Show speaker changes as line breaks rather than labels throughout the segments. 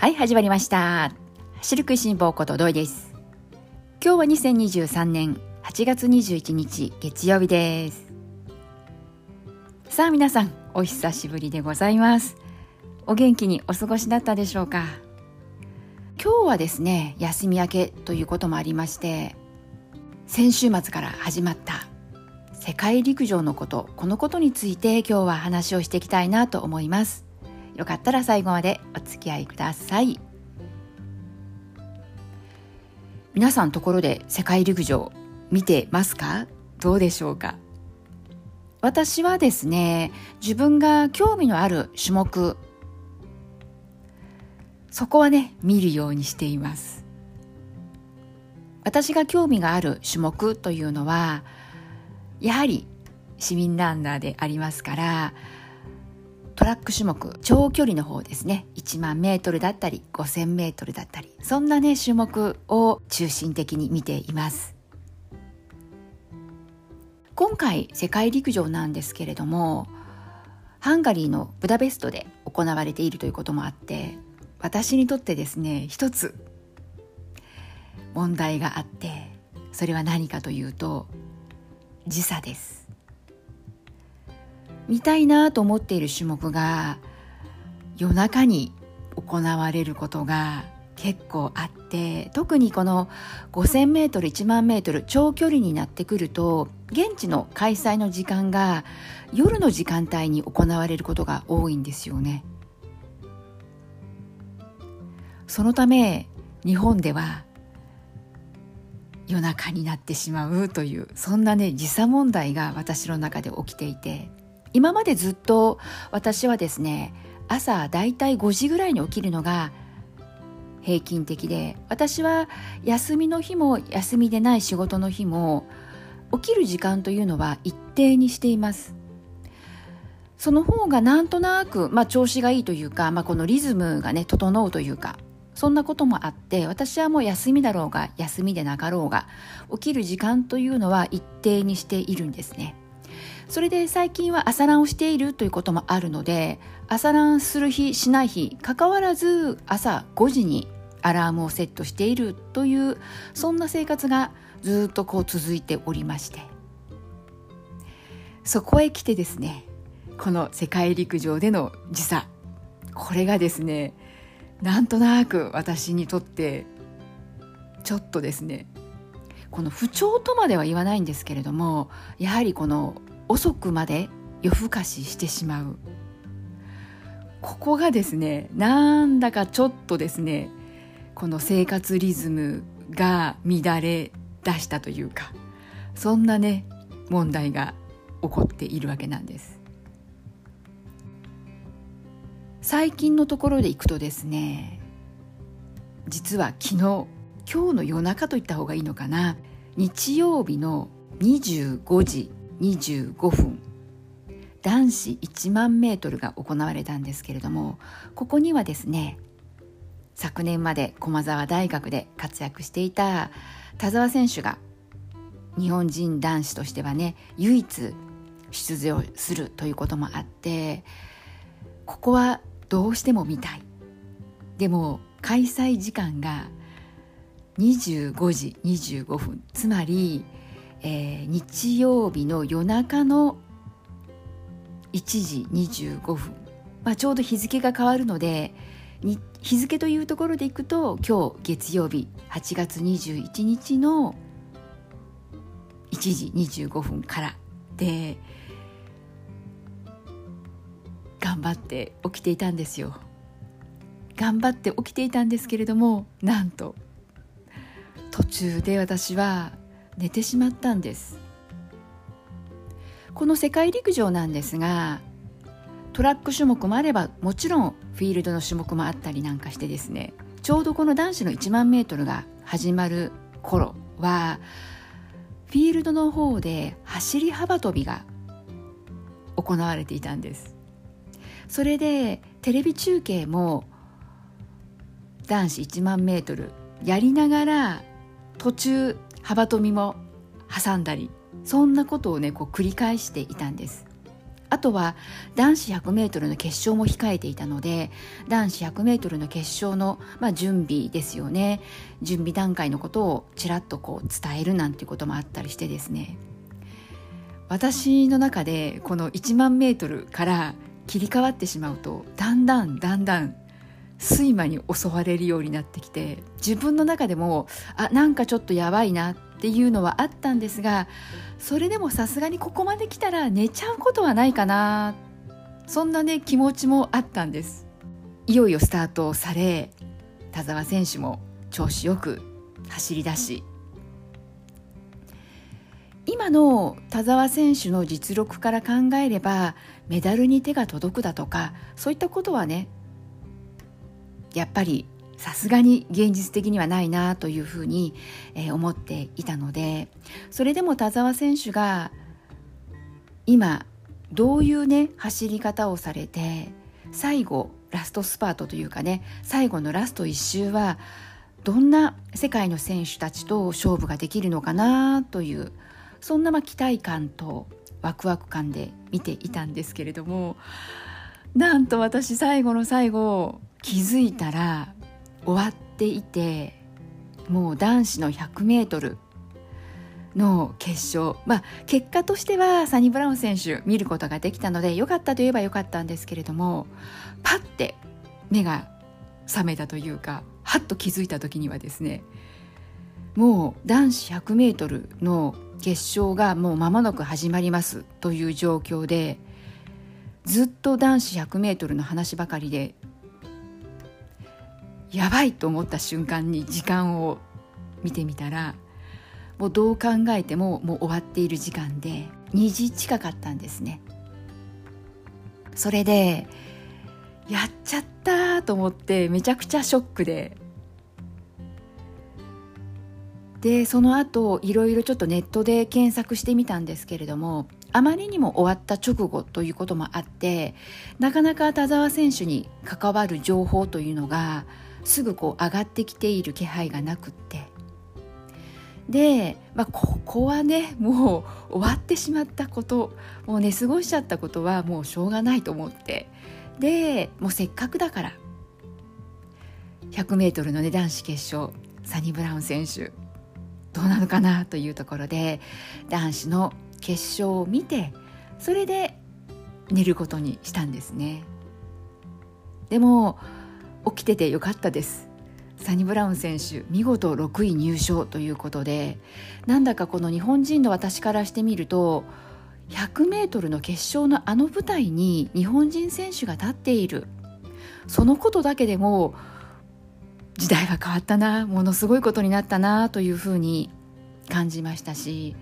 はい始まりました。走る食いしん坊ことどいです。今日は2023年8月21日月曜日です。さあ皆さんお久しぶりでございます。お元気にお過ごしだったでしょうか？今日はですね休み明けということもありまして先週末から始まった世界陸上のことこのことについて今日は話をしていきたいなと思います。よかったら最後までお付き合いください。皆さんところで世界陸上見てますか？どうでしょうか？私はですね自分が興味のある種目そこはね見るようにしています。私が興味がある種目というのはやはり市民ランナーでありますからトラック種目長距離の方ですね。1万メートルだったり5000メートルだったり。そんなね種目を中心的に見ています。今回世界陸上なんですけれどもハンガリーのブダペストで行われているということもあって私にとってですね一つ問題があってそれは何かというと時差です。見たいなと思っている種目が夜中に行われることが結構あって特にこの 5000m1 万メートル長距離になってくると現地の開催の時間が夜の時間帯に行われることが多いんですよね。そのため日本では夜中になってしまうというそんなね時差問題が私の中で起きていて今までずっと私はですね朝だいたい5時ぐらいに起きるのが平均的で私は休みの日も休みでない仕事の日も起きる時間というのは一定にしています。その方がなんとなく、まあ、調子がいいというか、まあ、このリズムがね整うというかそんなこともあって私はもう休みだろうが休みでなかろうが起きる時間というのは一定にしているんですね。それで最近は朝ランをしているということもあるので朝ランする日しない日かかわらず朝5時にアラームをセットしているというそんな生活がずっとこう続いておりまして。そこへ来てですねこの世界陸上での時差。これがですねなんとなく私にとってちょっとですねこの不調とまでは言わないんですけれどもやはりこの遅くまで夜更かししてしまう。ここがですねなんだかちょっとですねこの生活リズムが乱れ出したというかそんなね問題が起こっているわけなんです。最近のところでいくとですね実は昨日今日の夜中といった方がいいのかな日曜日の25時25分。男子1万メートルが行われたんですけれどもここにはですね昨年まで駒澤大学で活躍していた田澤選手が日本人男子としてはね唯一出場するということもあってここはどうしても見たい。でも開催時間が25時25分。つまりえー、日曜日の夜中の1時25分、まあ、ちょうど日付が変わるので日付というところでいくと今日月曜日8月21日の1時25分からで頑張って起きていたんですよ。頑張って起きていたんですけれどもなんと途中で私は寝てしまったんです。この世界陸上なんですがトラック種目もあればもちろんフィールドの種目もあったりなんかしてですねちょうどこの男子の1万メートルが始まる頃はフィールドの方で走り幅跳びが行われていたんです。それでテレビ中継も男子1万メートルやりながら途中幅跳びも挟んだりそんなことをねこう繰り返していたんです。あとは男子 100m の決勝も控えていたので男子 100m の決勝の、まあ、準備ですよね。準備段階のことをちらっとこう伝えるなんていうこともあったりしてですね。私の中でこの1万メートルから切り替わってしまうとだんだんだんだん睡魔に襲われるようになってきて自分の中でもあなんかちょっとやばいなっていうのはあったんですがそれでもさすがにここまで来たら寝ちゃうことはないかな。そんなね気持ちもあったんです。いよいよスタートされ田澤選手も調子よく走り出し。今の田澤選手の実力から考えればメダルに手が届くだとかそういったことはねやっぱりさすがに現実的にはないなというふうに、えー、思っていたのでそれでも田澤選手が今どういうね走り方をされて最後ラストスパートというかね最後のラスト1周はどんな世界の選手たちと勝負ができるのかなというそんなま期待感とワクワク感で見ていたんですけれどもなんと私最後の最後気づいたら終わっていてもう男子の 100m の決勝。まあ結果としてはサニブラウン選手見ることができたので良かったといえば良かったんですけれどもパッて目が覚めたというかはっと気づいた時にはですねもう男子 100m の決勝がもう間もなく始まりますという状況でずっと男子 100m の話ばかりでやばいと思った瞬間に時間を見てみたらもうどう考えてももう終わっている時間で2時近かったんですね。それでやっちゃったと思ってめちゃくちゃショックで。でその後いろいろちょっとネットで検索してみたんですけれどもあまりにも終わった直後ということもあってなかなか田澤選手に関わる情報というのがすぐこう上がってきている気配がなくって。で、まあ、ここはねもう終わってしまったこともう寝過ごしちゃったことはもうしょうがないと思って。でもうせっかくだから。100m のね男子決勝サニブラウン選手。どうなのかなというところで男子の決勝を見てそれで寝ることにしたんですね。でも起きててよかったです。サニブラウン選手見事6位入賞ということでなんだかこの日本人の私からしてみると 100m の決勝のあの舞台に日本人選手が立っている。そのことだけでも時代が変わったなものすごいことになったなというふうに感じましたし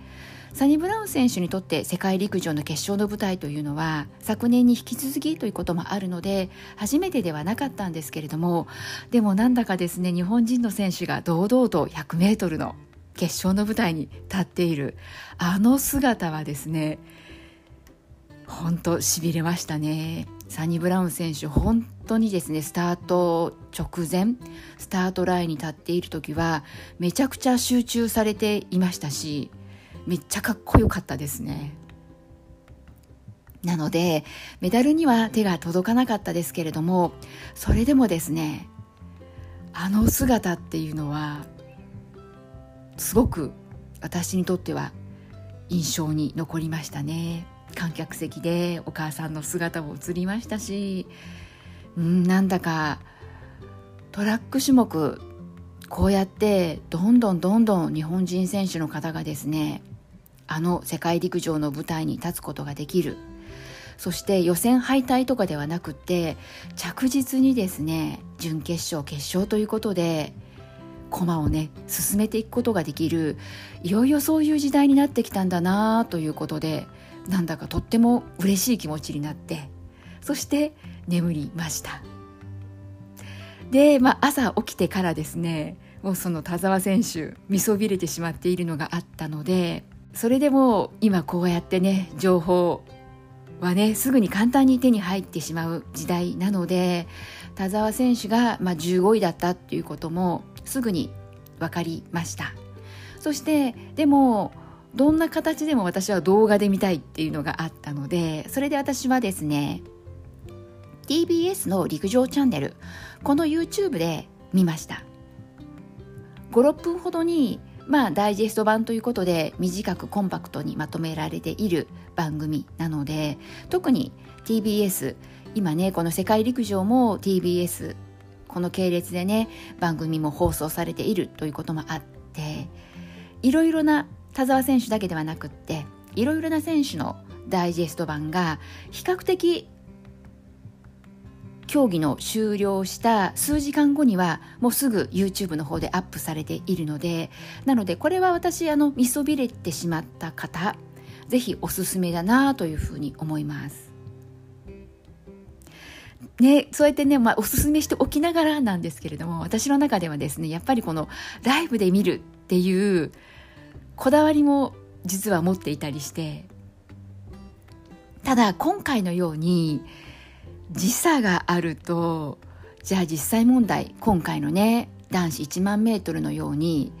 サニブラウン選手にとって世界陸上の決勝の舞台というのは昨年に引き続きということもあるので初めてではなかったんですけれどもでもなんだかですね日本人の選手が堂々と 100m の決勝の舞台に立っているあの姿はですね本当しびれましたね。サニブラウン選手本当にですねスタート直前スタートラインに立っている時はめちゃくちゃ集中されていましたしめっちゃかっこよかったですね。なのでメダルには手が届かなかったですけれどもそれでもですねあの姿っていうのはすごく私にとっては印象に残りましたね。観客席でお母さんの姿も映りましたしうんなんだかトラック種目こうやってどんどんどんどん日本人選手の方がですねあの世界陸上の舞台に立つことができる。そして予選敗退とかではなくって着実にですね準決勝決勝ということで駒をね進めていくことができるいよいよそういう時代になってきたんだなということでなんだかとっても嬉しい気持ちになってそして眠りました。で、まあ、朝起きてからですねもうその田澤選手見そびれてしまっているのがあったのでそれでも今こうやってね情報はねすぐに簡単に手に入ってしまう時代なので田澤選手が、まあ、15位だったっていうこともすぐに分かりました。そしてでもどんな形でも私は動画で見たいっていうのがあったのでそれで私はですね TBS の陸上チャンネルこの YouTube で見ました。56分ほどにまあダイジェスト版ということで短くコンパクトにまとめられている番組なので特に TBS 今ねこの世界陸上も TBS この系列でね番組も放送されているということもあっていろいろな田澤選手だけではなくっていろいろな選手のダイジェスト版が比較的競技の終了した数時間後にはもうすぐ YouTube の方でアップされているのでなのでこれは私あの見そびれてしまった方ぜひおすすめだなというふうに思います。ね、そうやってね、まあ、おすすめしておきながらなんですけれども私の中ではですねやっぱりこのライブで見るっていうこだわりも実は持っていたりしてただ今回のように時差があるとじゃあ実際問題今回のね男子1万メートルのように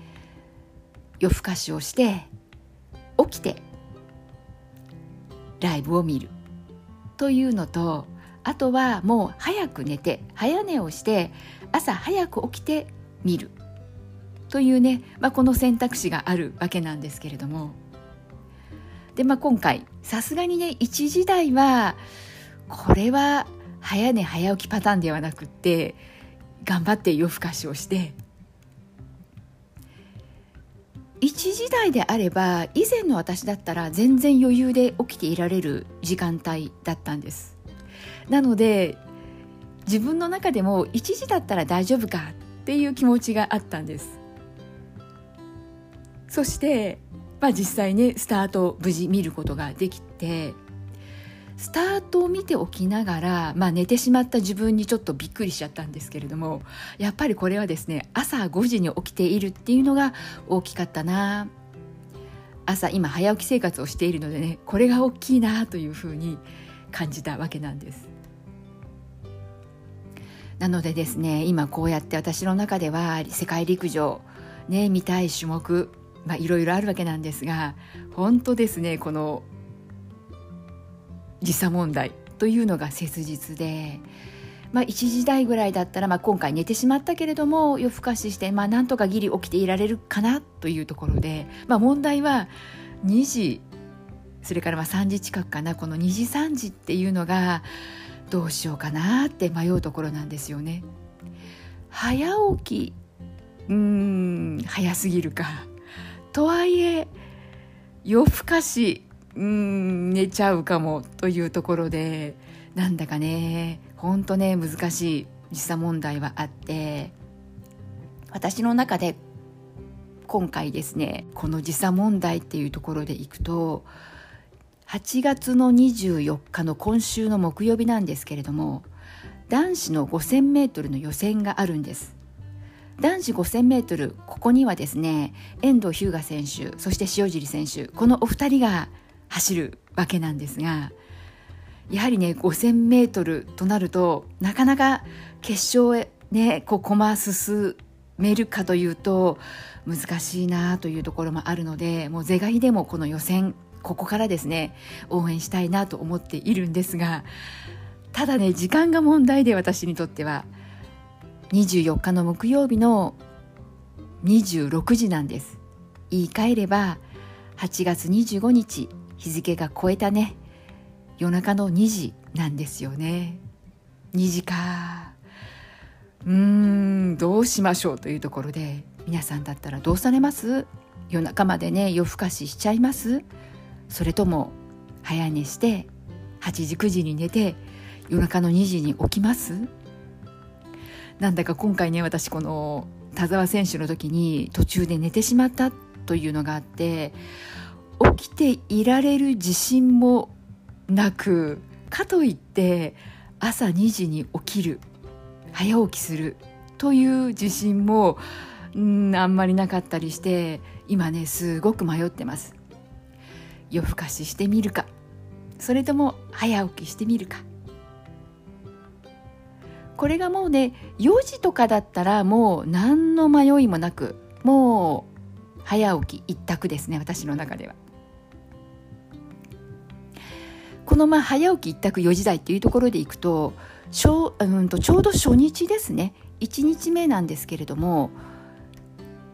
夜更かしをして起きてライブを見る。というのとあとはもう早く寝て早寝をして朝早く起きて見る。というね、まあ、この選択肢があるわけなんですけれども。で、まあ、今回さすがにね1時台はこれは早寝早起きパターンではなくって頑張って夜更かしをして。1時台であれば以前の私だったら全然余裕で起きていられる時間帯だったんです。なので自分の中でも1時だったら大丈夫かっていう気持ちがあったんです。そして、まあ、実際ねスタートを無事見ることができてスタートを見ておきながら、まあ、寝てしまった自分にちょっとびっくりしちゃったんですけれどもやっぱりこれはですね朝5時に起きているっていうのが大きかったな。朝今早起き生活をしているのでねこれが大きいなというふうに感じたわけなんです。なのでですね今こうやって私の中では世界陸上ね見たい種目まあいろいろあるわけなんですが本当ですねこの時差問題というのが切実で、まあ、1時台ぐらいだったら、まあ、今回寝てしまったけれども夜更かしして、まあ、なんとかギリ起きていられるかなというところで、まあ、問題は2時それからまあ3時近くかなこの2時3時っていうのがどうしようかなって迷うところなんですよね。早起きうん早すぎるかとはいえ夜更かしうん寝ちゃうかもというところでなんだかねほんとね難しい時差問題はあって私の中で今回ですねこの時差問題っていうところでいくと8月の24日の今週の木曜日なんですけれども男子の 5000m の予選があるんです。男子 5000m ここにはですね遠藤日向選手そして塩尻選手このお二人が走るわけなんですがやはりね 5000m となるとなかなか決勝へねこう駒進めるかというと難しいなというところもあるのでもう是が非でもこの予選ここからですね応援したいなと思っているんですがただね時間が問題で私にとっては24日の木曜日の26時なんです。言い換えれば8月25日日付が超えたね。夜中の2時なんですよね。2時か。うーんどうしましょうというところで皆さんだったらどうされます？夜中までね夜更かししちゃいます？それとも早寝して8時9時に寝て夜中の2時に起きます？なんだか今回ね私この田澤選手の時に途中で寝てしまったというのがあって起きていられる自信もなくかといって朝2時に起きる早起きするという自信もんあんまりなかったりして今ねすごく迷ってます。夜更かししてみるか。それとも早起きしてみるか。これがもうね4時とかだったらもう何の迷いもなくもう早起き一択ですね私の中では。このまあ早起き一択4時台っていうところでいくとちょ,、うん、とちょうど初日ですね。1日目なんですけれども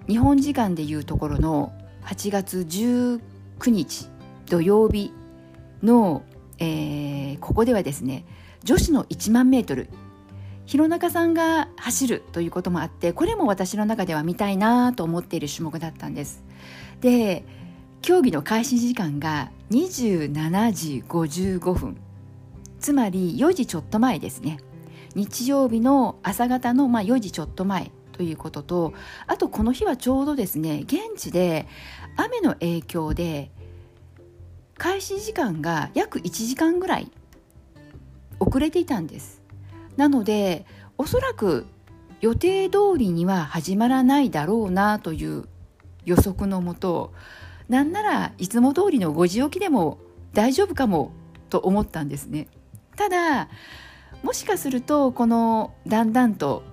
日本時間でいうところの8月19日土曜日の、えー、ここではですね女子の1万メートル弘中さんが走るということもあってこれも私の中では見たいなと思っている種目だったんです。で競技の開始時間が27時55分。つまり4時ちょっと前ですね。日曜日の朝方のまあ4時ちょっと前ということとあとこの日はちょうどですね現地で雨の影響で開始時間が約1時間ぐらい遅れていたんです。なのでおそらく予定通りには始まらないだろうなという予測のもとなんならいつも通りの5時起きでも大丈夫かもと思ったんですね。ただもしかするとこのだんだんと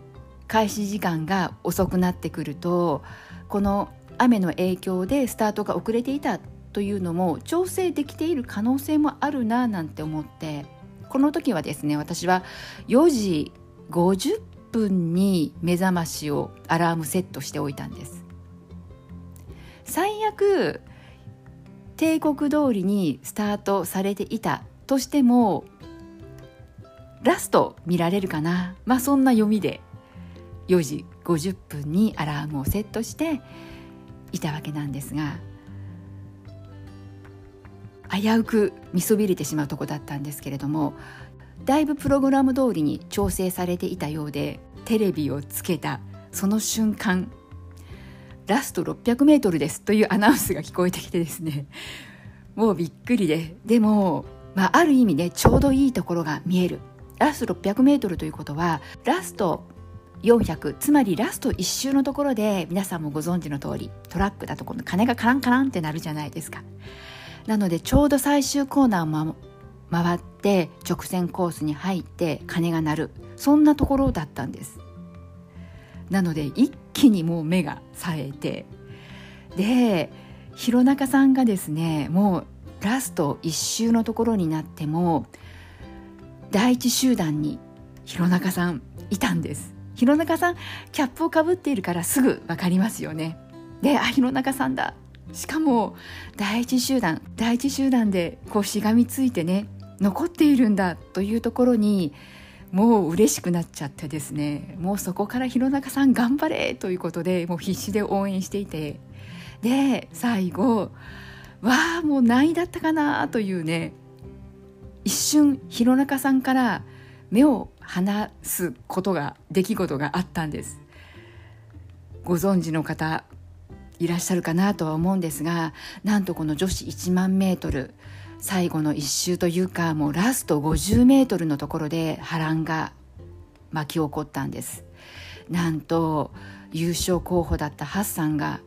開始時間が遅くなってくるとこの雨の影響でスタートが遅れていたというのも調整できている可能性もあるなぁなんて思ってこの時はですね私は4時50分に目覚ましをアラームセットしておいたんです。最悪帝国通りにスタートされていたとしてもラスト見られるかな？まあそんな読みで4時50分にアラームをセットしていたわけなんですが危うく見そびれてしまうとこだったんですけれどもだいぶプログラム通りに調整されていたようでテレビをつけたその瞬間ラスト600メートルですというアナウンスが聞こえてきてですね。もうびっくりで。でも、まあ、ある意味ねちょうどいいところが見える。ラスト600メートルということはラスト400つまりラスト1周のところで皆さんもご存知の通りトラックだとこの鐘がカランカランってなるじゃないですか。なのでちょうど最終コーナーを回って直線コースに入って鐘が鳴る。そんなところだったんです。なので一気にもう目が冴えて。で弘中さんがですねもうラスト1周のところになっても第一集団に弘中さんいたんです。弘中さんキャップをかぶっているからすぐ分かりますよね。であ弘中さんだ。しかも第一集団第一集団でこうしがみついてね残っているんだというところにもう嬉しくなっちゃってですねもうそこから弘中さん頑張れということでもう必死で応援していてで最後わあもう何位だったかなというね一瞬弘中さんから目を離すことが出来事があったんです。ご存知の方いらっしゃるかなとは思うんですがなんとこの女子1万メートル最後の1周というかもうラスト50メートルのところで波乱が巻き起こったんです。なんと優勝候補だったハッサンが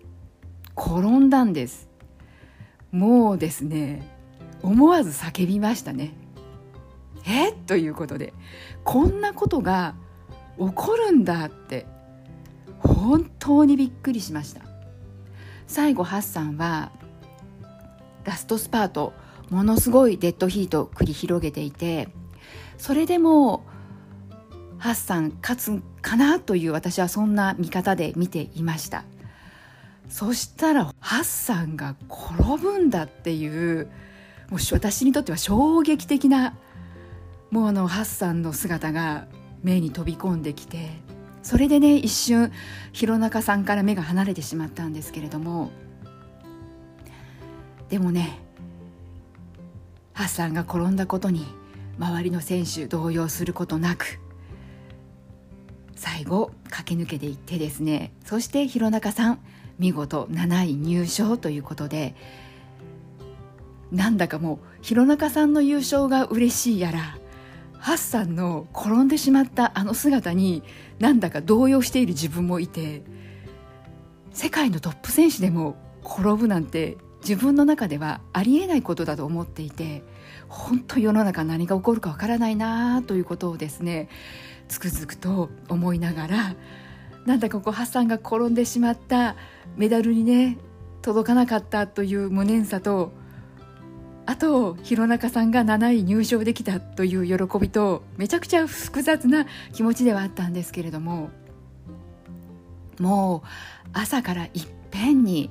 転んだんです。もうですね思わず叫びましたね。え？ということでこんなことが起こるんだって本当にびっくりしました。最後ハッサンはラストスパートものすごいデッドヒートを繰り広げていてそれでもハッサン勝つかなという私はそんな見方で見ていました。そしたらハッサンが転ぶんだっていうもう私にとっては衝撃的なもうあのハッサンの姿が目に飛び込んできてそれでね一瞬弘中さんから目が離れてしまったんですけれどもでもねハッサンが転んだことに周りの選手動揺することなく最後駆け抜けていってですね。そして弘中さん見事7位入賞ということでなんだかもう弘中さんの優勝が嬉しいやらハッサンの転んでしまったあの姿になんだか動揺している自分もいて世界のトップ選手でも転ぶなんて自分の中ではありえないことだと思っていて本当世の中何が起こるかわからないなということをですねつくづくと思いながらなんだかこうハッサンが転んでしまったメダルにね届かなかったという無念さとあと弘中さんが7位入賞できたという喜びとめちゃくちゃ複雑な気持ちではあったんですけれどももう朝からいっぺんに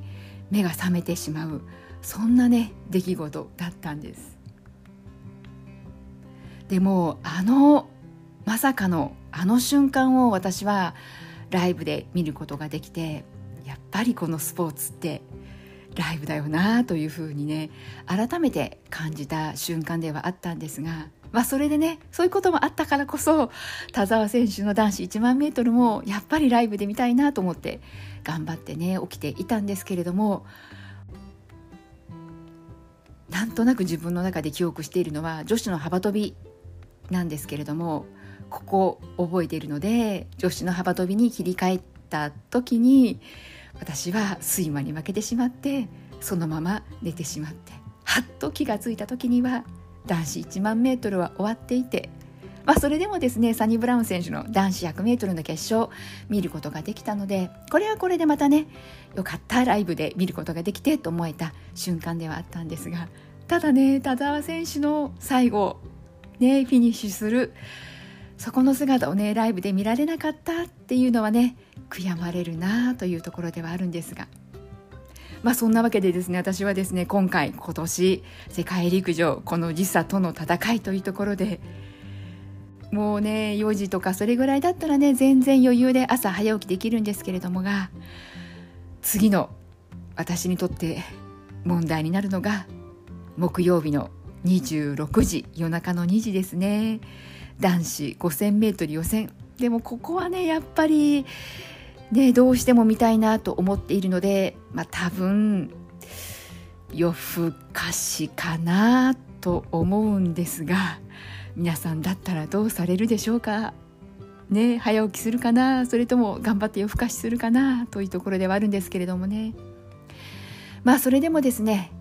目が覚めてしまうそんなね出来事だったんです。でもあのまさかのあの瞬間を私はライブで見ることができてやっぱりこのスポーツってライブだよなというふうにね改めて感じた瞬間ではあったんですが、まあ、それでねそういうこともあったからこそ田澤選手の男子1万メートルもやっぱりライブで見たいなと思って頑張ってね起きていたんですけれどもなんとなく自分の中で記憶しているのは女子の幅跳びなんですけれどもここ覚えているので女子の幅跳びに切り替えた時に私は睡魔に負けてしまってそのまま寝てしまってはっと気が付いた時には男子1万メートルは終わっていて、まあ、それでもですねサニブラウン選手の男子100メートルの決勝見ることができたのでこれはこれでまたねよかったライブで見ることができてと思えた瞬間ではあったんですがただね田澤選手の最後ねフィニッシュするそこの姿をねライブで見られなかったっていうのはね悔やまれるなというところではあるんですがまあそんなわけでですね私はですね今回今年世界陸上この時差との戦いというところでもうね4時とかそれぐらいだったらね全然余裕で朝早起きできるんですけれどもが次の私にとって問題になるのが木曜日の26時夜中の2時ですね。男子 5000m 予選。でもここはねやっぱりね、どうしても見たいなと思っているので、まあ、多分夜更かしかなと思うんですが皆さんだったらどうされるでしょうか？ね早起きするかな？それとも頑張って夜更かしするかな？というところではあるんですけれどもね。まあそれでもですね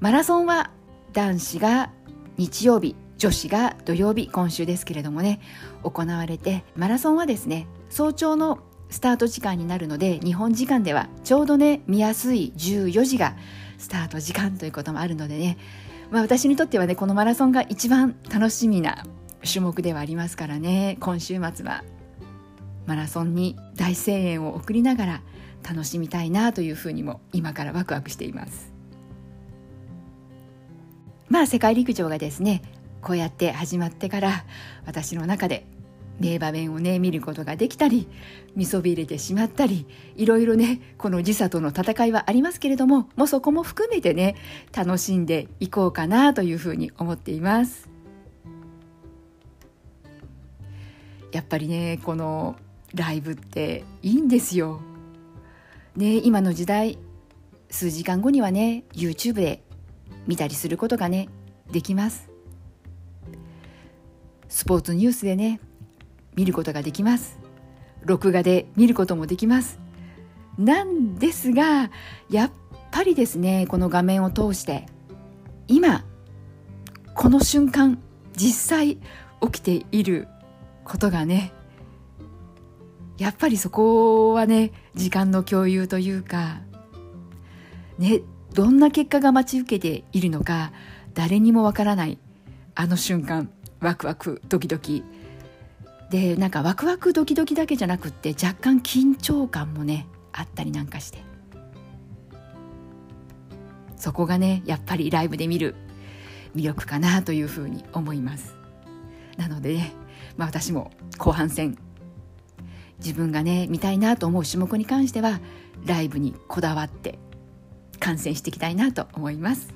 マラソンは男子が日曜日女子が土曜日今週ですけれどもね行われてマラソンはですね早朝のスタート時間になるので日本時間ではちょうどね見やすい14時がスタート時間ということもあるのでね、まあ、私にとってはねこのマラソンが一番楽しみな種目ではありますからね。今週末はマラソンに大声援を送りながら楽しみたいなというふうにも今からワクワクしています。まあ世界陸上がですねこうやって始まってから私の中で名場面をね見ることができたり見そびれてしまったりいろいろねこの時差との戦いはありますけれどももうそこも含めてね楽しんでいこうかなというふうに思っています。やっぱりねこのライブっていいんですよ。ね今の時代数時間後にはね YouTube で見たりすることがねできます。スポーツニュースでね見ることができます。録画で見ることもできます。なんですがやっぱりですねこの画面を通して今この瞬間実際起きていることがねやっぱりそこはね時間の共有というかねどんな結果が待ち受けているのか誰にもわからないあの瞬間ワクワクドキドキでなんかワクワクドキドキだけじゃなくって若干緊張感もねあったりなんかして。そこがねやっぱりライブで見る魅力かなというふうに思います。なので、まあ、私も後半戦自分がね見たいなと思う種目に関してはライブにこだわって観戦していきたいなと思います。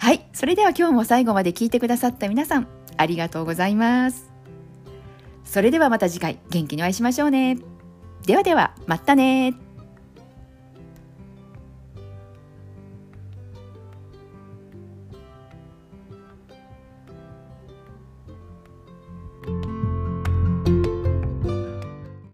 はいそれでは今日も最後まで聞いてくださった皆さんありがとうございます。それではまた次回元気にお会いしましょうね。ではでは、またね